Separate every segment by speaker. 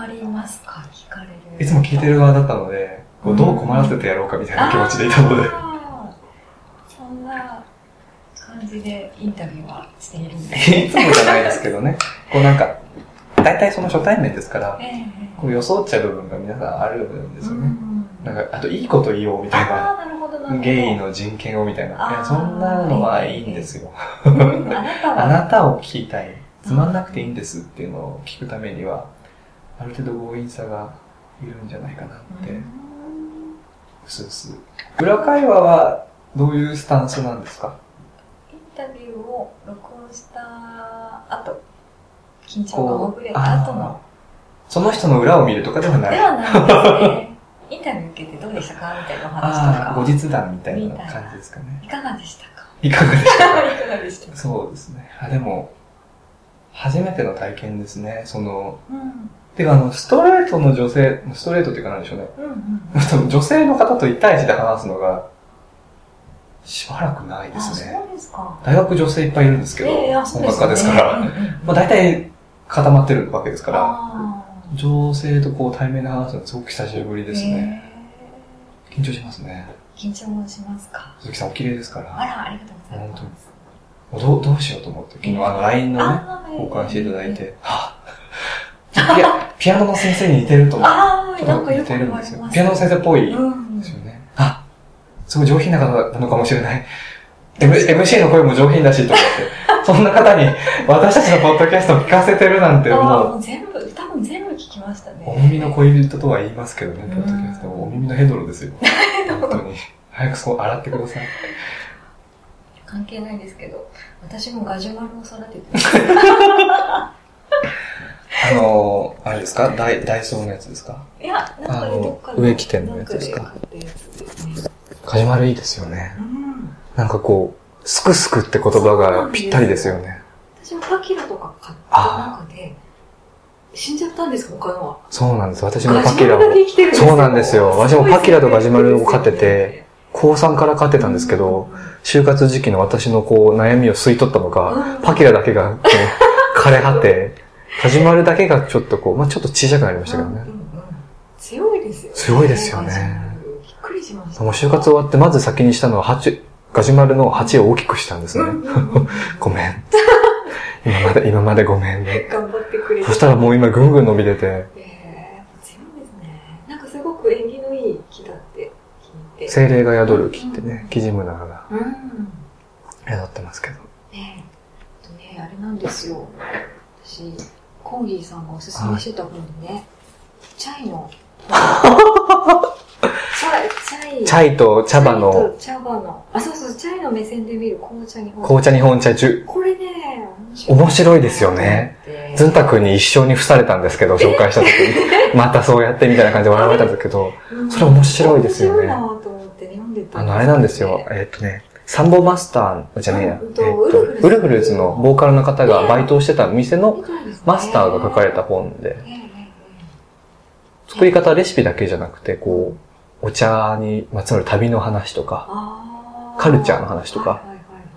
Speaker 1: ありますか？聞かれる。
Speaker 2: いつも聞いてる側だったので、こうどう困らせてやろうかみたいな気持ちでいたので。
Speaker 1: そんな感じでインタビューはしているんです
Speaker 2: いつもじゃないですけどね。こうなんか、大体その初対面ですから、
Speaker 1: ええ
Speaker 2: こう装っちゃう部分が皆さんあるんですよね。
Speaker 1: うん
Speaker 2: なんか、あといいこと言おうみたいな。ゲイの人権をみたいな。いや、そんなのはいいんですよ。
Speaker 1: あなた
Speaker 2: を聞きたい。つまんなくていいんですっていうのを聞くためには、ある程度強引さがいるんじゃないかなって、
Speaker 1: う
Speaker 2: すうす。裏会話はどういうスタンスなんですか？
Speaker 1: インタビューを録音した後、緊張がほぐれた後の、
Speaker 2: その人の裏を見るとかではない。
Speaker 1: ではないですね。インタビュー受けてどうでしたか？みたいなお話とか。
Speaker 2: 後日談みたいな感じですかね。
Speaker 1: いかがでしたか？
Speaker 2: いかがでしたか？
Speaker 1: いかがでしたか？
Speaker 2: そうですね。あ、でも、初めての体験ですね。その、
Speaker 1: うん。
Speaker 2: てかあの、ストレートの女性、ストレートっていうかなんでしょうね。
Speaker 1: うんうん。
Speaker 2: 女性の方と1対1で話すのが、しばらくないですね。
Speaker 1: あ、そうですか。
Speaker 2: 大学女性いっぱいいるんですけど、
Speaker 1: ええあそう
Speaker 2: 音楽家ですから、
Speaker 1: うんうんうん
Speaker 2: まあ大体固まってるわけですから、
Speaker 1: あ
Speaker 2: 女性とこう対面で話すのすごく久しぶり
Speaker 1: ー
Speaker 2: ですね。緊張しますね。
Speaker 1: 緊張もしますか
Speaker 2: 鈴木さんお綺麗ですか
Speaker 1: あ
Speaker 2: ら、
Speaker 1: ら、ありがとうございます。
Speaker 2: もうどうどうしようと思って、昨日あの LINE のね、交換していただい。て、はぁ、ピアピアノの先生に似てると思って、
Speaker 1: ああ、なんかよ
Speaker 2: 似
Speaker 1: く言
Speaker 2: てるんですよ。ピアノの先生っぽい
Speaker 1: うん
Speaker 2: ですよね。あ、すごい上品な方なのかもしれない。M、MC の声も上品だしと思って、そんな方に私たちのポッドキャストを聞かせてるなんてもう、
Speaker 1: 全部、多分全部聞きましたね。
Speaker 2: お耳の恋人とは言いますけどね、
Speaker 1: うん
Speaker 2: ポッドキャスト。お耳のヘドロですよ。本当に。早くそう洗ってください。
Speaker 1: 関係ないですけど、私もガジュマルを育ててます。
Speaker 2: あのー、あれですか？ダイダイソーのやつですか？
Speaker 1: いや、なんかね、
Speaker 2: あの
Speaker 1: どっか
Speaker 2: 植木店のやつですか？カジュマルいいですよね。
Speaker 1: うん。
Speaker 2: なんかこう、すくすくって言葉がぴったりですよね。
Speaker 1: 私もパキラとか買って、
Speaker 2: あ
Speaker 1: なんかで、死んじゃったんですか、他のは。
Speaker 2: そうなんです。私もパキラをそうなんですよ私もパキラとガジュマルを飼ってて、高3から飼ってたんですけど、就活時期の私のこう悩みを吸い取ったのか、
Speaker 1: うん
Speaker 2: パキラだけが枯れ果て、カジュマルだけがちょっとこう、まあちょっと小さくなりましたけどね。
Speaker 1: 強いですよね。
Speaker 2: 強いですよね
Speaker 1: びっくりしました。
Speaker 2: もう就活終わってまず先にしたのは8、ガジュマルの8を大きくしたんですね。ごめん。今まで、今までごめんね。
Speaker 1: 頑張ってくれて
Speaker 2: そしたらもう今ぐんぐん伸びてて、
Speaker 1: ええ強いですね。なんかすごく縁起のいい木だって聞いて。
Speaker 2: 精霊が宿る木ってね、キジムナーが
Speaker 1: うん。
Speaker 2: 宿ってますけど。
Speaker 1: ねえ。あとね、あれなんですよ。私、コンギーさんがおすすめしてた本でね、チャイの、チャイ、チャイ、
Speaker 2: チャイと茶葉の。
Speaker 1: チャイと茶葉の、あ、そうそう、チャイの目線で見る紅茶日本
Speaker 2: 紅茶日本茶中、
Speaker 1: これね、
Speaker 2: 面白いですよね。ずんたくんに一生に付されたんですけど、紹介した時に。またそうやってみたいな感じで笑われたんですけど、
Speaker 1: うん
Speaker 2: それ面白いですよね。
Speaker 1: 面白いなと思って読んでた
Speaker 2: あの、あれなんですよ。えーっとね、サンボマスターじゃねえや。えーっとウルフルズのボーカルの方がバイトをしてた店のマスターが書かれた本で、作り方レシピだけじゃなくて、こう、お茶にまつわる旅の話とか、
Speaker 1: あ
Speaker 2: カルチャーの話とか
Speaker 1: は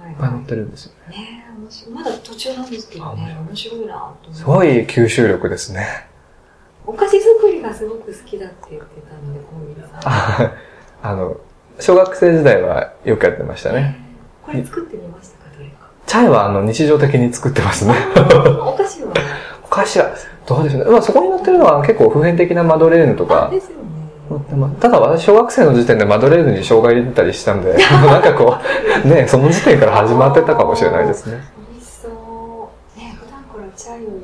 Speaker 1: い
Speaker 2: っぱい載ってるんですよね。
Speaker 1: まだ途中なんですけどね、面白いな。
Speaker 2: すごい吸収力ですね。
Speaker 1: お菓子作りがすごく好きだって言ってたので、コンビニさん。
Speaker 2: あ あの、小学生時代はよくやってましたね。
Speaker 1: これ作ってみましたか、どれか。
Speaker 2: チャイはあの日常的に作ってますね。
Speaker 1: お菓子は？
Speaker 2: お菓子は、どうでしょうね。まあそこに載ってるのは結構普遍的なマドレーヌとか
Speaker 1: あで、すよね。
Speaker 2: ただ私小学生の時点でマドレーヌに生姜入れてたりしたんで、なんかこう、ね、その時点から始まってたかもしれないですね。
Speaker 1: 美味しそう。ね普段からチャイを入れ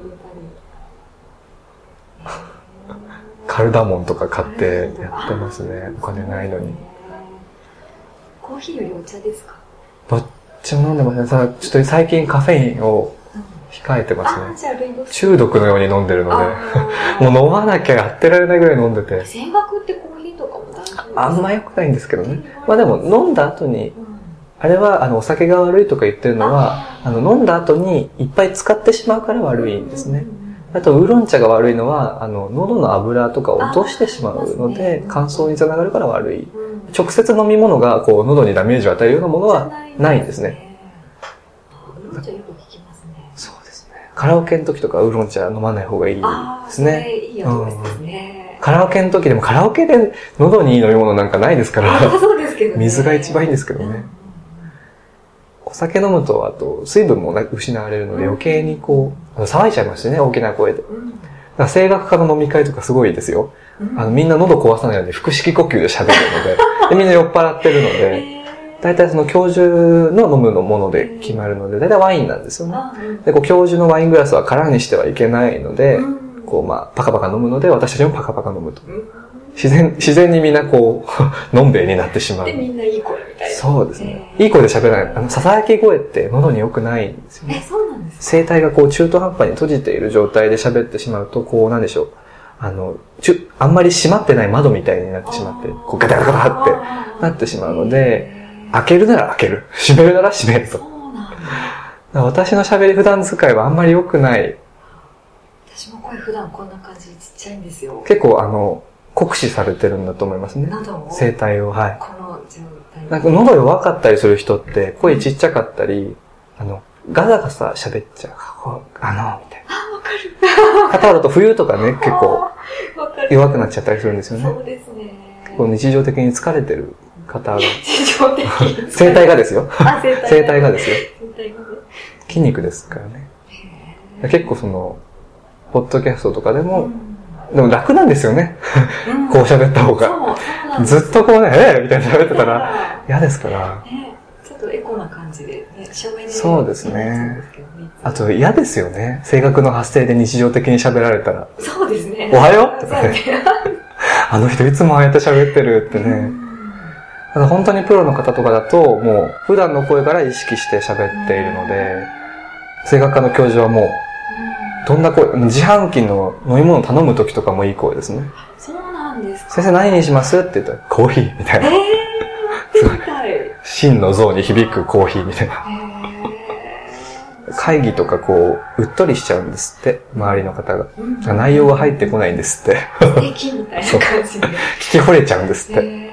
Speaker 1: たり。
Speaker 2: カルダモンとか買ってやってますね。お金ないのに。。
Speaker 1: コーヒーよりお茶ですか？
Speaker 2: どっちも飲んでますね。さちょっと最近カフェインを控えてます
Speaker 1: あ、
Speaker 2: ね。
Speaker 1: じゃあルイボス。
Speaker 2: 中毒のように飲んでるので、もう飲まなきゃやってられないぐらい飲んでて。
Speaker 1: 声楽ってコーヒーとかも大丈夫
Speaker 2: あんま良くないんですけどね。まあでも飲んだ後に、
Speaker 1: うん
Speaker 2: あれはあのお酒が悪いとか言ってるのは、あの飲んだ後にいっぱい使ってしまうから悪いんですね。。あと、ウーロン茶が悪いのは、あの、喉の油とかを落としてしまうので、乾燥につながるから悪い。
Speaker 1: うん
Speaker 2: 直接飲み物が、こう、喉にダメージを与えるようなものはないんですね。。
Speaker 1: あウーロン茶よく聞きますね。
Speaker 2: そうですね。カラオケの時とかウーロン茶飲まない方がいいですね。
Speaker 1: いいですね。
Speaker 2: カラオケの時でもカラオケで喉にいい飲み物なんかないですか
Speaker 1: あ
Speaker 2: ら、
Speaker 1: あ、そうですけどね。
Speaker 2: 水が一番いいんですけど
Speaker 1: うん
Speaker 2: ね。お酒飲むと、あと、水分もな失われるので余計にこう、騒いじゃいますしね、大きな声で。だか
Speaker 1: うん
Speaker 2: ら声楽家の飲み会とかすごいですよ。
Speaker 1: うん
Speaker 2: あの、みんな喉壊さないように腹式呼吸で喋るので、でみんな酔っ払ってるので、
Speaker 1: えー
Speaker 2: 大体その教授の飲むのもので決まるので、大体ワインなんですよね。で、こう教授のワイングラスは空にしてはいけないので、
Speaker 1: うん
Speaker 2: こうまあ、パカパカ飲むので、私たちもパカパカ飲むと。
Speaker 1: うん
Speaker 2: 自然、自然にみんなこう、のんべえになってしまう
Speaker 1: で、。みんないい声みたいな。
Speaker 2: そうですね。
Speaker 1: えー
Speaker 2: いい声で喋らない。あの、ささやき声って喉に良くないんですよ
Speaker 1: え、
Speaker 2: ね。
Speaker 1: そうなんですか？
Speaker 2: 声帯がこう中途半端に閉じている状態で喋ってしまうと、こうなんでしょう。あの、ちゅ、あんまり閉まってない窓みたいになってしまって、こうガタガタガタってなってしまうので、開けるなら開ける。閉めるなら閉めると。私の喋り普段使いはあんまり良くない。
Speaker 1: 私も声普段こんな感じでちっちゃいんですよ。
Speaker 2: 結構あの、酷使されてるんだと思いますね。
Speaker 1: 喉を？
Speaker 2: 声帯を、はい。
Speaker 1: この状態？
Speaker 2: なんか喉弱かったりする人って声ちっちゃかったり、あの、ガサガサ喋っちゃう。あの、みたい
Speaker 1: あ、わかる。
Speaker 2: な。方だと冬とかね、結構。弱くなっちゃったりするんですよね。
Speaker 1: そうですね。
Speaker 2: こう日常的に疲れてる方が、
Speaker 1: 日常的に。
Speaker 2: 声帯がですよ。
Speaker 1: あ、声帯が。
Speaker 2: 声帯がですよ。
Speaker 1: 声帯がね。
Speaker 2: 筋肉ですからね。結構その、ポッドキャストとかで
Speaker 1: う
Speaker 2: も、
Speaker 1: ん
Speaker 2: でも楽なんですよね。
Speaker 1: うん
Speaker 2: こう喋った方が。ずっとこうね、えーみたいな喋ってたら
Speaker 1: ら、
Speaker 2: 嫌ですから。
Speaker 1: ね、ちょっとエコな感じで、
Speaker 2: そうですね
Speaker 1: そうですけどね
Speaker 2: あと嫌ですよね。声楽の発声で日常的に喋られたら。
Speaker 1: そうですね。
Speaker 2: おはようとかね あの人いつもああやって喋ってるってね。
Speaker 1: うん
Speaker 2: ただ本当にプロの方とかだと、もう普段の声から意識して喋っているので、声楽科の教授はもう、どんな声、自販機の飲み物頼む時とかもいい声ですね。
Speaker 1: そうなんですか。
Speaker 2: 先生何にします？って言ったら、コーヒーみたいな。
Speaker 1: えー、やってみたい。へ
Speaker 2: 真の像に響くコーヒーみたいな。
Speaker 1: ー
Speaker 2: 会議とかこう、うっとりしちゃうんですって、周りの方が。
Speaker 1: うん
Speaker 2: 内容が入ってこないんですって。
Speaker 1: 素敵みたいな感じで。
Speaker 2: 聞き惚れちゃうんですって。
Speaker 1: へー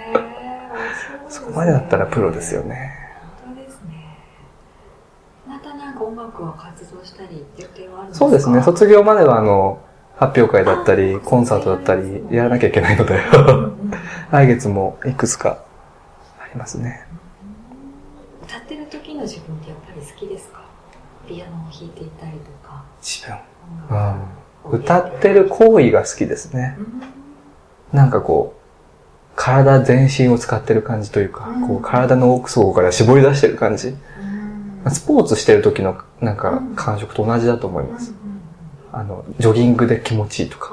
Speaker 2: そこまでだったらプロですよ。ね。
Speaker 1: 本当ですね。またなんか音楽は活動したり予定はあるんですか？
Speaker 2: そうですね。卒業まではあの、発表会だったり、コンサートだったり、やらなきゃいけないので、来月もいくつかありますね。
Speaker 1: 歌ってる時の自分ってやっぱり好きですか？ピアノを弾いていたりとか。
Speaker 2: 自分。歌ってる行為が好きですね。
Speaker 1: うん
Speaker 2: なんかこう、体全身を使ってる感じというか、
Speaker 1: うん
Speaker 2: こう体の奥底から絞り出してる感じ。
Speaker 1: うん
Speaker 2: スポーツしてる時のなんか感触と同じだと思います。あの、ジョギングで気持ちいいとか。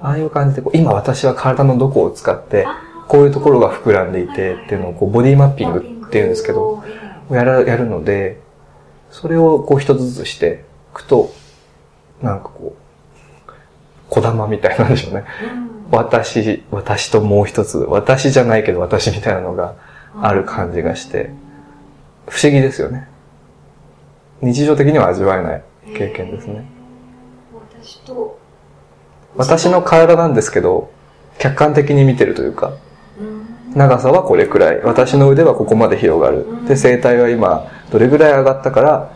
Speaker 2: ああいう感じでこう、今私は体のどこを使って、こういうところが膨らんでいてっていうのをこうボディマッピングっていうんですけど、、やる、やるので、それをこう一つずつしていくと、なんかこう、小玉みたいなんでしょうね。私、私ともう一つ、私じゃないけど私みたいなのがある感じがして、不思議ですよね。日常的には味わえない経験ですね。
Speaker 1: 私と、
Speaker 2: 私の体なんですけど、客観的に見てるというか、長さはこれくらい、私の腕はここまで広がる。で、声帯は今、どれぐらい上がったから、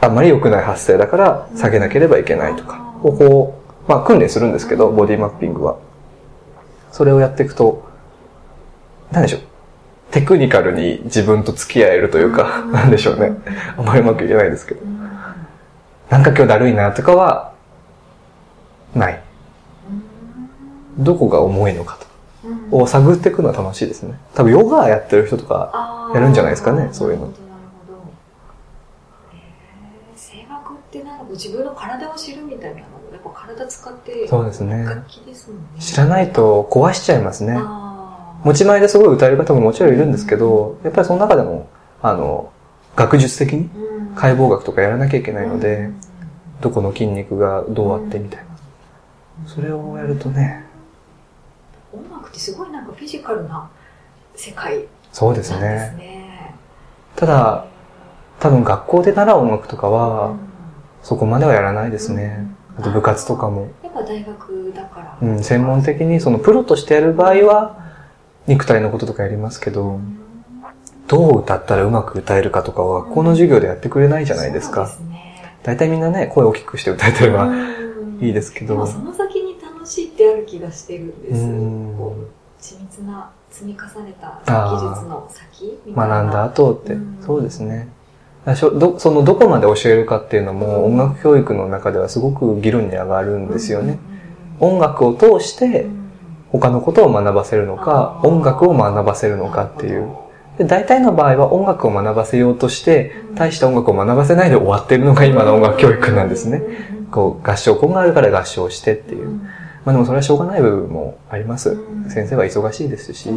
Speaker 2: あんまり良くない発声だから下げなければいけないとか、ここう、まあ訓練するんですけど、ボディマッピングは。それをやっていくと、何でしょう？テクニカルに自分と付き合えるというか、なんでしょうね。あんまりうまくいけないですけど。なんか今日だるいなとかは、ない。どこが重いのかと。を探っていくのは楽しいですね。多分ヨガやってる人とか、やるんじゃないですかねそういうの
Speaker 1: 声楽ってなんか自分の体を知るみたいなのやっぱ体使って
Speaker 2: そうですね。
Speaker 1: 楽器ですもんね。
Speaker 2: 知らないと壊しちゃいますね。持ち前ですごい歌える方ももちろんいるんですけど、やっぱりその中でも、あの、学術的に
Speaker 1: うん
Speaker 2: 解剖学とかやらなきゃいけないので、どこの筋肉がどうあってみたいな。それをやるとね、
Speaker 1: 音楽ってすごいなんかフィジカルな世界
Speaker 2: そうですね。
Speaker 1: ね。
Speaker 2: ただ、多分学校で習う音楽とか
Speaker 1: う
Speaker 2: は、
Speaker 1: ん
Speaker 2: そこまではやらないですね。あと部活とかも。
Speaker 1: やっぱ大学だから。
Speaker 2: うん、専門的に、そのプロとしてやる場合は、肉体のこととかやりますけど、どう歌ったらうまく歌えるかとかは学校の授業でやってくれないじゃないですか。
Speaker 1: そうですね。
Speaker 2: 大体みんなね、声大きくして歌えてればいいですけど。
Speaker 1: その先に楽しいってある気がしてるんです。
Speaker 2: うん
Speaker 1: こう緻密な積み重ねた技術の先みたいな。
Speaker 2: 学んだ後って
Speaker 1: うん、
Speaker 2: そうですね。どそのどこまで教えるかっていうのも音楽教育の中ではすごく議論に上がるんですよね。音楽を通して
Speaker 1: うん
Speaker 2: 他のことを学ばせるのか、音楽を学ばせるのかっていう。で大体の場合は音楽を学ばせようとして、大した音楽を学ばせないで終わってるのが今の音楽教育なんですね。こう合唱コンがあるから合唱してっていう。まあでもそれはしょうがない部分もあります。
Speaker 1: うん
Speaker 2: 先生は忙しいですし。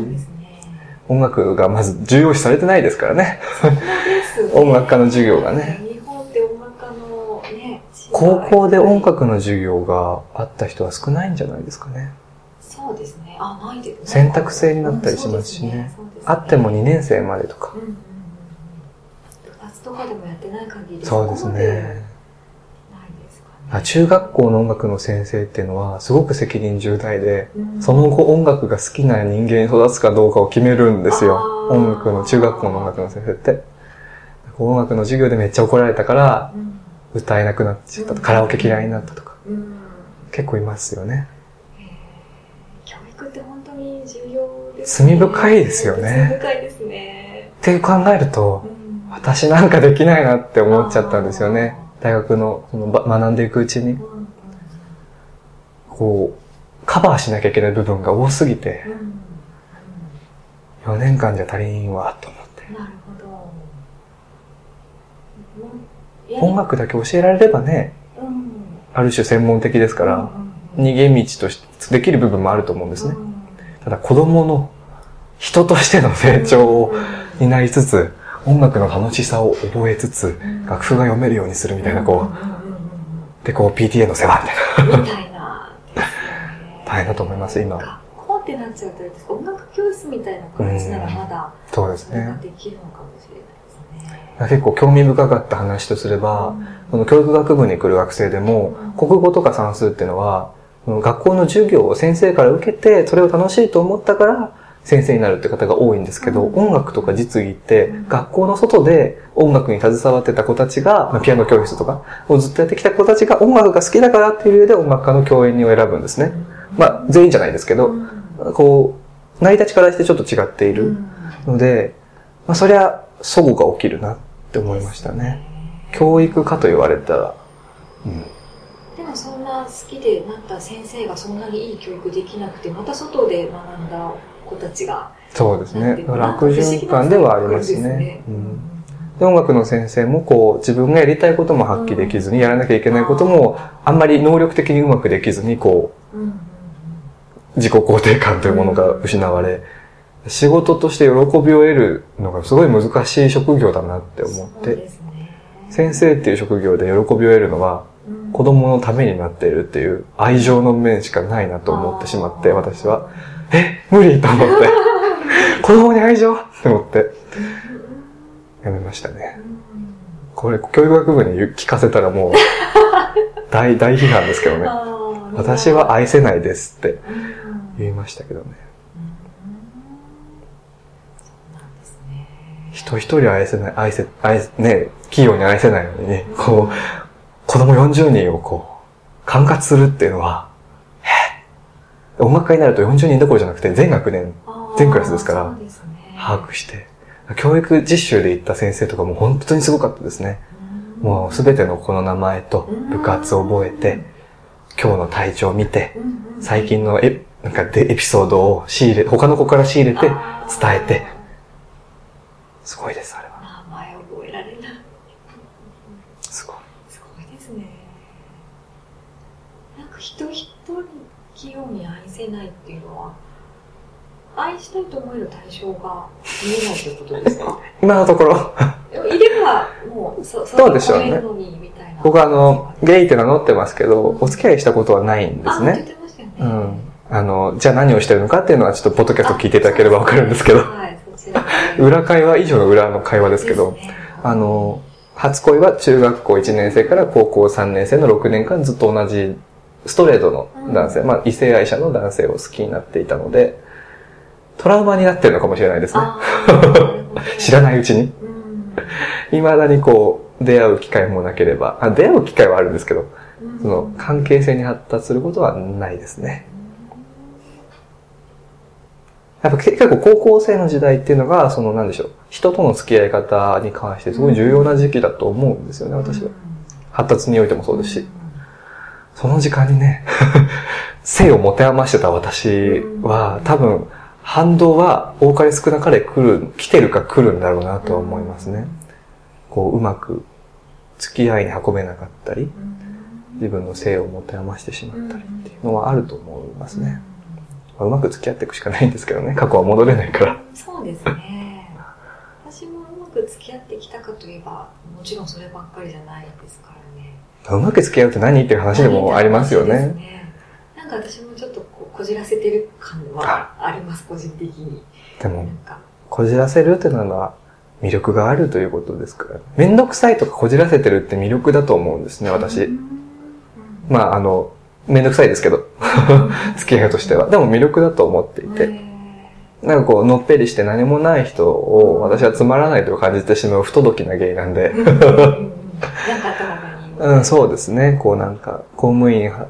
Speaker 2: 音楽がまず重要視されてないですからね。音楽科の授業がね、高校で音楽の授業があった人は少ないんじゃないですかね。
Speaker 1: そうですね。あ、ないで。
Speaker 2: 選択制になったりしますしね
Speaker 1: うんそうですそうです
Speaker 2: あっても2年生までとか
Speaker 1: うん。うんとかでもやってない限り。
Speaker 2: そうですね。
Speaker 1: ですかね。
Speaker 2: あ中学校の音楽の先生っていうのはすごく責任重大で、
Speaker 1: うん
Speaker 2: その後音楽が好きな人間に育つかどうかを決めるんですよ。音楽の、中学校の音楽の先生って。音楽の授業でめっちゃ怒られたから
Speaker 1: うん
Speaker 2: 歌えなくなっちゃったとカラオケ嫌いになったとか
Speaker 1: うん
Speaker 2: 結構いますよね。
Speaker 1: って本当に重要です
Speaker 2: 罪深いですよね。
Speaker 1: 罪深いですね。
Speaker 2: って考えると
Speaker 1: う、ん。
Speaker 2: 私なんかできないなって思っちゃったんですよね。大学のそのば学んでいくうちに、
Speaker 1: うん。
Speaker 2: こう、カバーしなきゃいけない部分が多すぎて、
Speaker 1: うん。うん。
Speaker 2: 4年間じゃ足りんわ、と思って。
Speaker 1: なるほど。
Speaker 2: 音楽だけ教えられればね、
Speaker 1: うん。
Speaker 2: ある種専門的ですから、逃げ道としてできる部分もあると思うんですね。
Speaker 1: うん
Speaker 2: ただ子供の人としての成長をになりつつ、音楽の楽しさを覚えつつ、
Speaker 1: うん
Speaker 2: 楽譜が読めるようにするみたいな、こ
Speaker 1: うんうんうん
Speaker 2: う、で、こう PTA の世話みたいな。
Speaker 1: うんみたいな。
Speaker 2: 大変だと思います今
Speaker 1: 学校ってなっちゃうとあれですか音楽教室みたいな形ならまだ
Speaker 2: そうですね。
Speaker 1: できるのかもしれないですね。
Speaker 2: 結構興味深かった話とすれば、この教育学部に来る学生でも、国語とか算数っていうのは、学校の授業を先生から受けて、それを楽しいと思ったから、先生になるって方が多いんですけど、
Speaker 1: うん。
Speaker 2: 音楽とか実技って
Speaker 1: う、ん。
Speaker 2: 学校の外で音楽に携わってた子たちが、まあピアノ教室とかをずっとやってきた子たちが音楽が好きだからっていう理由で音楽科の教員にを選ぶんですね。まあ、全員じゃないですけど、こう、成り立ちからしてちょっと違っているので、まあ、そりゃ、齟齬が起きるなって思いましたね。教育科と言われたら、うん
Speaker 1: な好きでなった先生がそんなにいい教育できなくてまた外で学んだ子たちが
Speaker 2: そうですね。
Speaker 1: なんていうの
Speaker 2: だから悪循環ではありますね。
Speaker 1: です
Speaker 2: うん。で音楽の先生もこう自分がやりたいことも発揮できずに、やらなきゃいけないこともあんまり能力的にうまくできずにこ
Speaker 1: うんうん
Speaker 2: う自己肯定感というものが失われ、仕事として喜びを得るのがすごい難しい職業だなって思って、
Speaker 1: ね。
Speaker 2: 先生っていう職業で喜びを得るのは
Speaker 1: うん
Speaker 2: 子供のためになっているっていう愛情の面しかないなと思ってしまって、私は。え、無理と思って。子供に愛情って思って、やめましたね。
Speaker 1: うん
Speaker 2: これ、教育学部に聞かせたらもう、大、大批判ですけどね。私は愛せないですって
Speaker 1: うん
Speaker 2: 言いましたけどね。人一人愛せない、愛せ、愛せ、ね、器用に愛せないのにね、こう、子供40人をこう、管轄するっていうのは、え？音楽家になると40人どころじゃなくて全学年全クラスですから把握して、教育実習で行った先生とかも本当にすごかったですね。
Speaker 1: うん。
Speaker 2: もうすべての子の名前と部活を覚えて、今日の体調を見て、最近のエなんかでエピソードを仕入れ、他の子から仕入れて伝えて、すごいです、あれは。
Speaker 1: 名前覚えられない。
Speaker 2: すごい。
Speaker 1: ですね。なんか人一人器用に愛せないっていうのは愛したいと思える対象が見えないということですか？
Speaker 2: 今のところ、
Speaker 1: いればもうそ
Speaker 2: そうでしょうね。僕はあの、ゲイって名乗ってますけど、お付き合いしたことはないんです
Speaker 1: あ言っ
Speaker 2: ね。
Speaker 1: てましたよね。
Speaker 2: うん。あの、じゃあ何をしてるのかっていうのはちょっとポッドキャスト聞いていただければわかるんですけど、
Speaker 1: はいそちらで。
Speaker 2: 裏会話以上の裏の会話ですけど、
Speaker 1: ね。
Speaker 2: あの、初恋は中学校1年生から高校3年生の6年間ずっと同じストレートの男性、
Speaker 1: うん。
Speaker 2: まあ異性愛者の男性を好きになっていたので、トラウマになってるのかもしれないですね。知らないうちに。
Speaker 1: うん。
Speaker 2: 未だにこう、出会う機会もなければ、あ出会う機会はあるんですけど、
Speaker 1: うん。
Speaker 2: その関係性に発達することはないですね。やっぱけ結構高校生の時代っていうのが、そのなんでしょう、人との付き合い方に関してすごい重要な時期だと思うんですよね、私は。発達においてもそうですし。その時間にね、性を持て余してた私は、多分、反動は多かれ少なかれ来る、来てるか来るんだろうなとは思いますね。こう、うまく付き合いに運べなかったり、自分の性を持て余してしまったりっていうのはあると思いますね。まあうまく付き合っていくしかないんですけどね、過去は戻れないから。
Speaker 1: そうですね。付き合ってきたかといえば、もちろんそればっかりじゃないですからね。
Speaker 2: うまく付き合うって何っていう話でもありますよ
Speaker 1: そうです
Speaker 2: ね。
Speaker 1: なんか私もちょっとこうこじらせてる感はあります、個人的に。
Speaker 2: でもこじらせるっていうのは魅力があるということですから。めんどくさいとかこじらせてるって魅力だと思うんですね、私。
Speaker 1: うん
Speaker 2: まあ、あの、めんどくさいですけど、付き合いとしては。でも魅力だと思っていて。なんかこう、のっぺりして何もない人を私はつまらないと感じてしまう不届きなゲイなんで。
Speaker 1: うん
Speaker 2: そうですね。こうなんか、公務員は、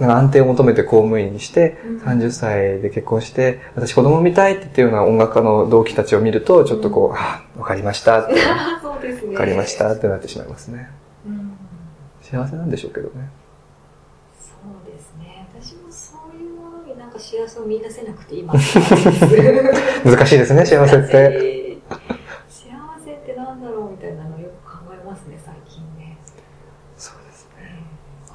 Speaker 2: なんか安定を求めて公務員にして、
Speaker 1: うん
Speaker 2: 30歳で結婚して、私子供見たいって言ってるような音楽家の同期たちを見ると、ちょっとこう、あわかりましたって、
Speaker 1: あ そうですね。
Speaker 2: わかりましたってなってしまいますね。
Speaker 1: うん
Speaker 2: 幸せなんでしょうけどね。
Speaker 1: そうですね。私もそういうものになんか幸せを見出せなくて今。
Speaker 2: 難しいですね、幸せって。
Speaker 1: 幸せってなんだろうみたいなのをよく考えますね、最近ね。
Speaker 2: そうです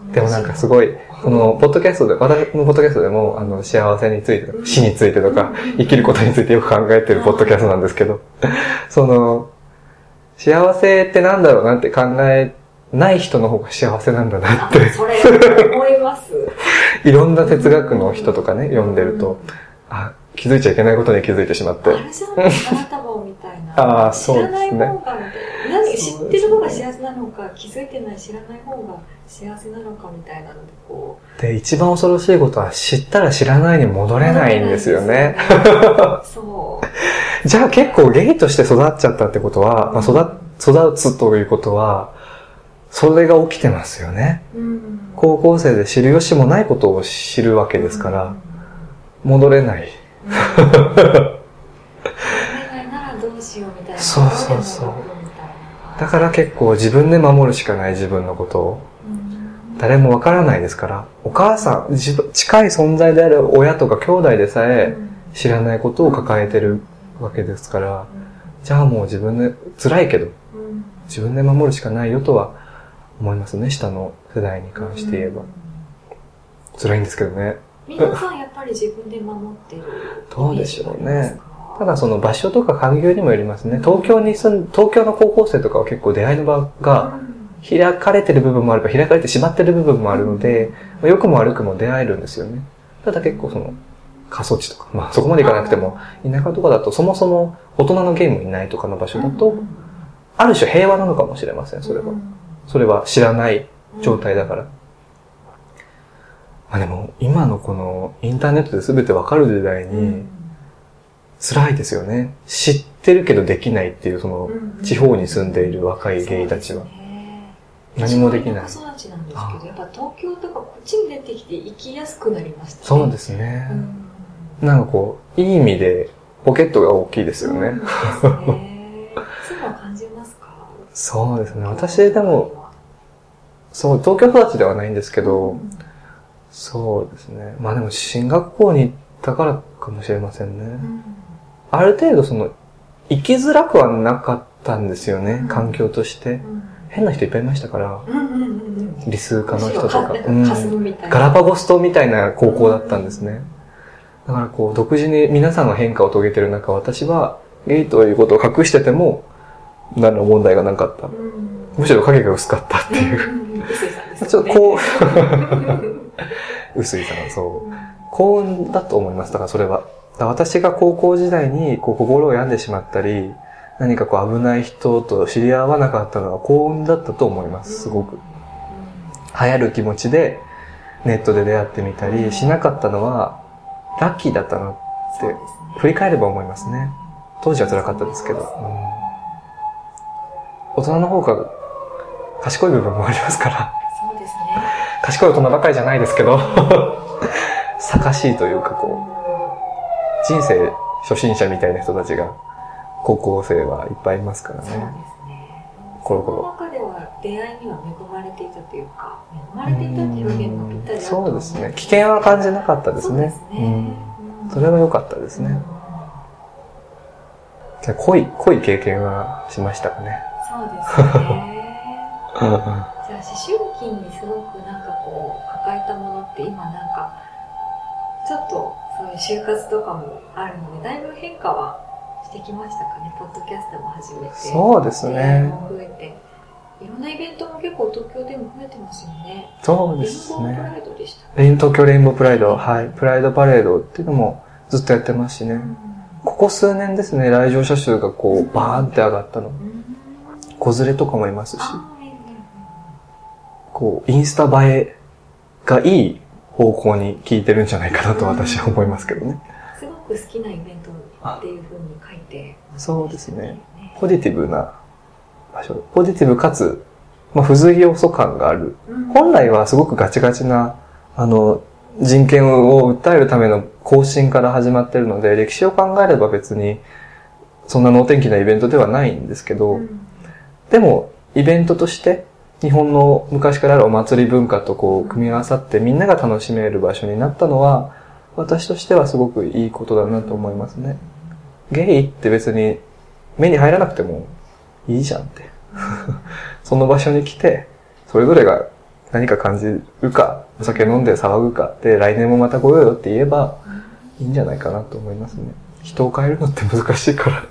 Speaker 1: うん
Speaker 2: でもなんかすごい、この、ポッドキャストで、私のポッドキャストでも、あの、幸せについてとか、死についてとか、生きることについてよく考えてるポッドキャストなんですけど、その、幸せってなんだろうなって考えない人の方が幸せなんだなって、
Speaker 1: あそれ思います。
Speaker 2: いろんな哲学の人とかね、読んでると、あ、気づいちゃいけないことに気づいてしまって
Speaker 1: あ、れじゃん、花束みたいな。
Speaker 2: あーそうですね
Speaker 1: 知らない方が知ってる方が幸せなのか、気づいてない知らない方が幸せなのかみたいなので、こう。
Speaker 2: で、一番恐ろしいことは知ったら知らないに戻れないんですよね。
Speaker 1: そう。
Speaker 2: じゃあ結構ゲイとして育っちゃったってことは、まあ、育育つということは、それが起きてますよね。
Speaker 1: うん
Speaker 2: 高校生で知る由もないことを知るわけですから、戻れない。
Speaker 1: うんお願いならどうしようみたいな。
Speaker 2: そうそうそうだから結構自分で守るしかない自分のことを。
Speaker 1: うん
Speaker 2: 誰もわからないですから、お母さん、近い存在である親とか兄弟でさえ知らないことを抱えてるわけですから、じゃあもう自分で、辛いけど、
Speaker 1: うん
Speaker 2: 自分で守るしかないよとは思いますね、下の世代に関して言えば。辛いんですけどね。
Speaker 1: 皆さんやっぱり自分で守ってる。
Speaker 2: どうでしょうね。ただその場所とか環境にもよりますね。東京に住ん、東京の高校生とかは結構出会いの場が開かれてる部分もあれば開かれてしまってる部分もあるので、まあ良くも悪くも出会えるんですよね。ただ結構その、過疎地とか、まあそこまで行かなくても、田舎とかだとそもそも大人のゲームいないとかの場所だと、ある種平和なのかもしれません、それは。それは知らない状態だから。まあでも、今のこのインターネットで全てわかる時代に、辛いですよね。知ってるけどできないっていう、その、地方に住んでいる若いゲイたちは。何もできない
Speaker 1: 子育ちなんですけど、やっぱ東京とかこっちに出てきて生きやすくなりましたね。
Speaker 2: そうですね
Speaker 1: う。ん
Speaker 2: なんかこう、いい意味で、ポケットが大きいですよね。
Speaker 1: そうですね。そう
Speaker 2: ですね。私でも、、そう、東京育ちではないんですけど、そうですね。まあでも進学校に行ったからかもしれませんね。
Speaker 1: うん
Speaker 2: ある程度その、生きづらくはなかったんですよね
Speaker 1: う、ん
Speaker 2: 環境として。変な人いっぱいいましたから、
Speaker 1: うんうんうんうん
Speaker 2: 理数科の人とか。ガラパゴス島みたいな高校だったんですね。だからこう、独自に皆さんの変化を遂げてる中、私はゲイということを隠してても、何の問題がなかった。
Speaker 1: うん
Speaker 2: むしろ影が薄かったっていう。ちょっとこう、薄いさん、そう。幸運だと思います。だからそれは。私が高校時代にこう心を病んでしまったり、何かこう危ない人と知り合わなかったのは幸運だったと思います。すごく。流行る気持ちでネットで出会ってみたりしなかったのはラッキーだったなって振り返れば思いますね。当時は辛かったですけど。うん大人の方が賢い部分もありますから。
Speaker 1: そうですね。
Speaker 2: 賢い大人ばかりじゃないですけど、賢しいというかこう、人生初心者みたいな人たちが、高校生はいっぱいいますから
Speaker 1: そうです
Speaker 2: ね。
Speaker 1: ね。
Speaker 2: コロコロ
Speaker 1: その中では出会いには恵まれていたというか、恵まれていたっていう表現がぴったりだと
Speaker 2: そ
Speaker 1: 思
Speaker 2: うですね。危険は感じなかったですね。
Speaker 1: そうですね。
Speaker 2: うんそれは良かったですね。濃い、濃い経験はしましたかね？
Speaker 1: そうですね。
Speaker 2: うんうん
Speaker 1: じゃあ思春期にすごくなんかこう抱えたものって今なんかちょっとそういう就活とかもあるのでだいぶ変化はしてきましたかねポッドキャストも始めて
Speaker 2: そうですね
Speaker 1: 増えていろんなイベントも結構東京でも増えてますよね
Speaker 2: そうです
Speaker 1: レインボープ
Speaker 2: ね。
Speaker 1: ライドでした
Speaker 2: レイン東京レインボープライド、はい。プライドパレードっていうのもずっとやってますしね。ここ数年ですね、来場者数がこう、バーンって上がったの。
Speaker 1: うん
Speaker 2: 子連れとかもいますし、こう、インスタ映えがいい方向に効いてるんじゃないかなと私は思いますけどね。
Speaker 1: すごく好きなイベントっていうふうに書いて
Speaker 2: そうですね。ポジティブな場所。ポジティブかつ、まあ、付随要素感がある。
Speaker 1: うん
Speaker 2: 本来はすごくガチガチな、あの、人権を訴えるための更新から始まってるので、歴史を考えれば別に、そんな能天気なイベントではないんですけど、
Speaker 1: うん
Speaker 2: でも、イベントとして、日本の昔からあるお祭り文化とこう、組み合わさってみんなが楽しめる場所になったのは、私としてはすごくいいことだなと思いますね。ゲイって別に目に入らなくてもいいじゃんって。その場所に来て、それぞれが何か感じるか、お酒飲んで騒ぐかで、来年もまた来ようよって言えばいいんじゃないかなと思いますね。人を変えるのって難しいから。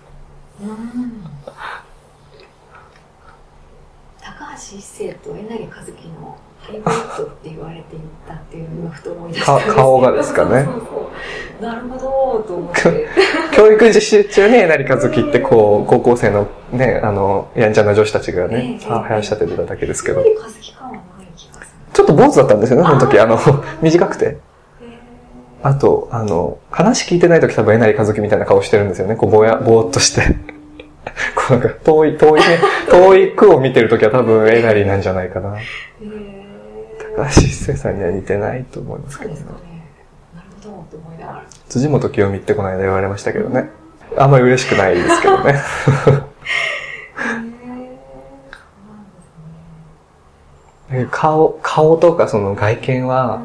Speaker 1: うん高橋一生とえなりかずきのハイブリッドって言われていたっていうのをふと思い出したんですけど
Speaker 2: か顔がですかね
Speaker 1: そうそうなるほどと思って
Speaker 2: 教育実習中にえなりかずきってこう、高校生のね、あの、やんちゃな女子たちがね、
Speaker 1: ええ
Speaker 2: ははやし立ててただけですけど
Speaker 1: えな、りかずき感はない気がする
Speaker 2: ちょっと坊主だったんですよね、その時。あの、短くて。
Speaker 1: へ
Speaker 2: あと、あの、話聞いてない時多分えなりかずきみたいな顔してるんですよね。こう、ぼや、ぼーっとして。こうなんか、遠い、遠いね、遠い句を見てる時は多分えなりなんじゃないかな。高橋一生さんには似てないと思いますけどね
Speaker 1: そうです。かねなるほどと思いながら
Speaker 2: 辻元清美ってこの間言われましたけどね。あんまり嬉しくないですけどね。顔、顔とかその外見は、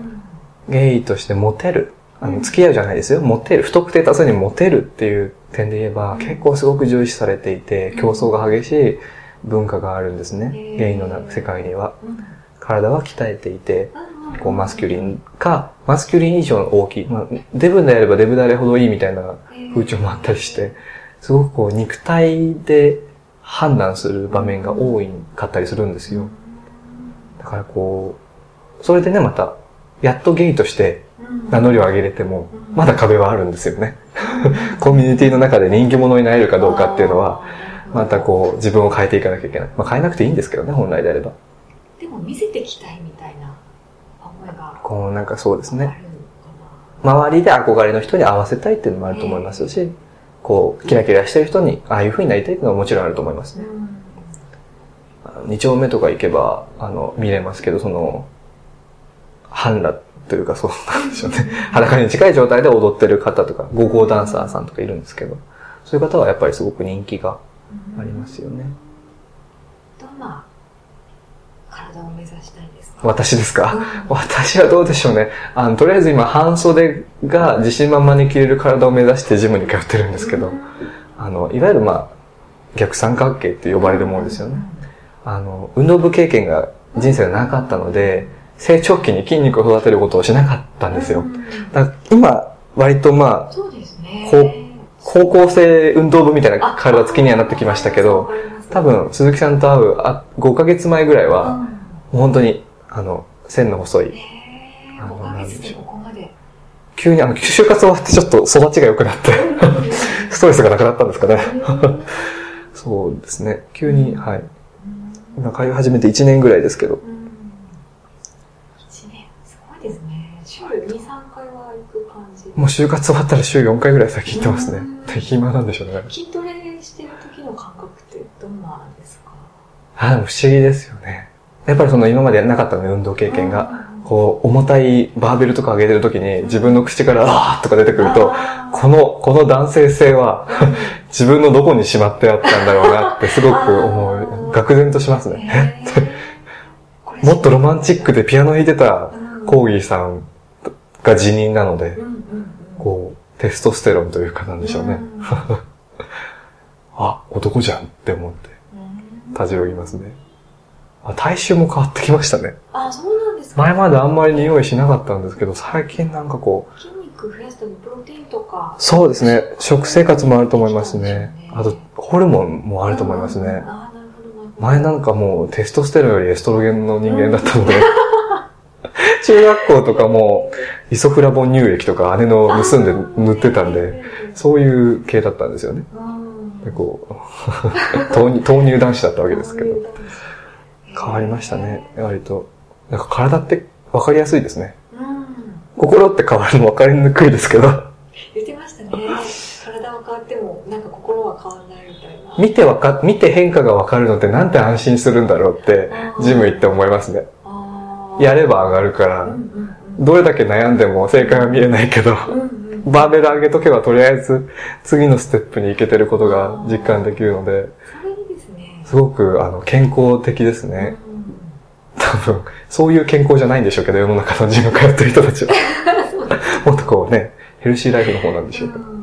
Speaker 2: ゲイとしてモテる。あの、付き合うじゃないですよ。モテる。不特定多数にモテるっていう点で言えば、結構すごく重視されていて、競争が激しい文化があるんですね。ゲイのな世界には。
Speaker 1: うん
Speaker 2: 体は鍛えていて、
Speaker 1: うん
Speaker 2: こうマスキュリンか、マスキュリン以上の大きい。まあ、デブであればデブであれほどいいみたいな風潮もあったりして、すごくこう肉体で判断する場面が多いかったりするんですよ。だからこう、それでね、また、やっとゲイとして
Speaker 1: うん
Speaker 2: 名乗りを上げれても、まだ壁はあるんですよね。コミュニティの中で人気者になれるかどうかっていうのは、またこう、自分を変えていかなきゃいけない。まあ変えなくていいんですけどね、本来であれば。
Speaker 1: でも見せてきたいみたいな思いが
Speaker 2: こう、なんかそうですね。周りで憧れの人に合わせたいっていうのもあると思いますし、こう、キラキラしてる人に、ああいう風になりたいっていうのはもちろんあると思いますね。二丁目とか行けば、あの、見れますけど、その、半裸というかそうなんでしょうね。裸に近い状態で踊ってる方とか、ゴーゴーダンサーさんとかいるんですけど、そういう方はやっぱりすごく人気がありますよね。
Speaker 1: どんな体を目指したいですか？
Speaker 2: 私ですか？
Speaker 1: うん
Speaker 2: 私はどうでしょうね。あの、とりあえず今、半袖が自信満々に着れる体を目指してジムに通ってるんですけど、あの、いわゆるまあ、逆三角形って呼ばれるものですよね。あの、運動部経験が人生がなかったので、成長期に筋肉を育てることをしなかったんですよ今、割とまあ、
Speaker 1: そうですね。
Speaker 2: 高校生運動部みたいな体つきにはなってきましたけど、多分、鈴木さんと会うあ5ヶ月前ぐらいは、もう本当に、あの、線の細い、
Speaker 1: へー5ヶ月でここまで。
Speaker 2: 急にあの、就活終わってちょっと育ちが良くなって、ストレスがなくなったんですかね。そうですね。急に、はい。今通い始めて1年ぐらいですけど、
Speaker 1: 1年、すごいですね。週2、3回は行く感じ。
Speaker 2: もう就活終わったら週4回ぐらい先行ってますね
Speaker 1: うん。
Speaker 2: 暇なんでしょうね。
Speaker 1: 筋トレしてる時の感覚ってどんなんですか？
Speaker 2: あ、でも不思議ですよね。やっぱりその今までなかったので運動経験が。こう、重たいバーベルとか上げてる時に自分の口からあーとか出てくると、この、この男性性は 自分のどこにしまってあったんだろうなってすごく思う。愕然としますね。もっとロマンチックでピアノ弾いてたコーギーさんが辞任なので、こう、テストステロンというかなんでしょうね。あ、男じゃんって思って、たじろぎますね。あ体臭も変わってきましたね。
Speaker 1: あ、そうなんですか？
Speaker 2: 前まであんまり匂いしなかったんですけど、最近なんかこ
Speaker 1: う。筋肉増やプロテインとか。
Speaker 2: そうですね。食生活もあると思いますね。あと、ホルモンもあると思いますね。前なんかもうテストステロンよりエストロゲンの人間だったので、中学校とかもイソフラボン乳液とか姉の盗んで塗ってたんで、そういう系だったんですよね。でこう豆乳、豆乳男子だったわけですけど。変わりましたね、割と。なんか体って分かりやすいですね。うん、心って変わるの分かりにくいですけど。
Speaker 1: 言ってましたね。体は変わっても、なんか心は変わらないみたいな。
Speaker 2: 見てわか、見て変化が分かるのってなんて安心するんだろうって、ジム行って思いますね。やれば上がるから、どれだけ悩んでも正解は見えないけど、バーベル上げとけばとりあえず次のステップに行けてることが実感できるので、すごくあの健康的ですね。多分、そういう健康じゃないんでしょうけど、世の中のジム通ってる人たちは。もっとこうね、ヘルシーライフの方なんでしょうけど。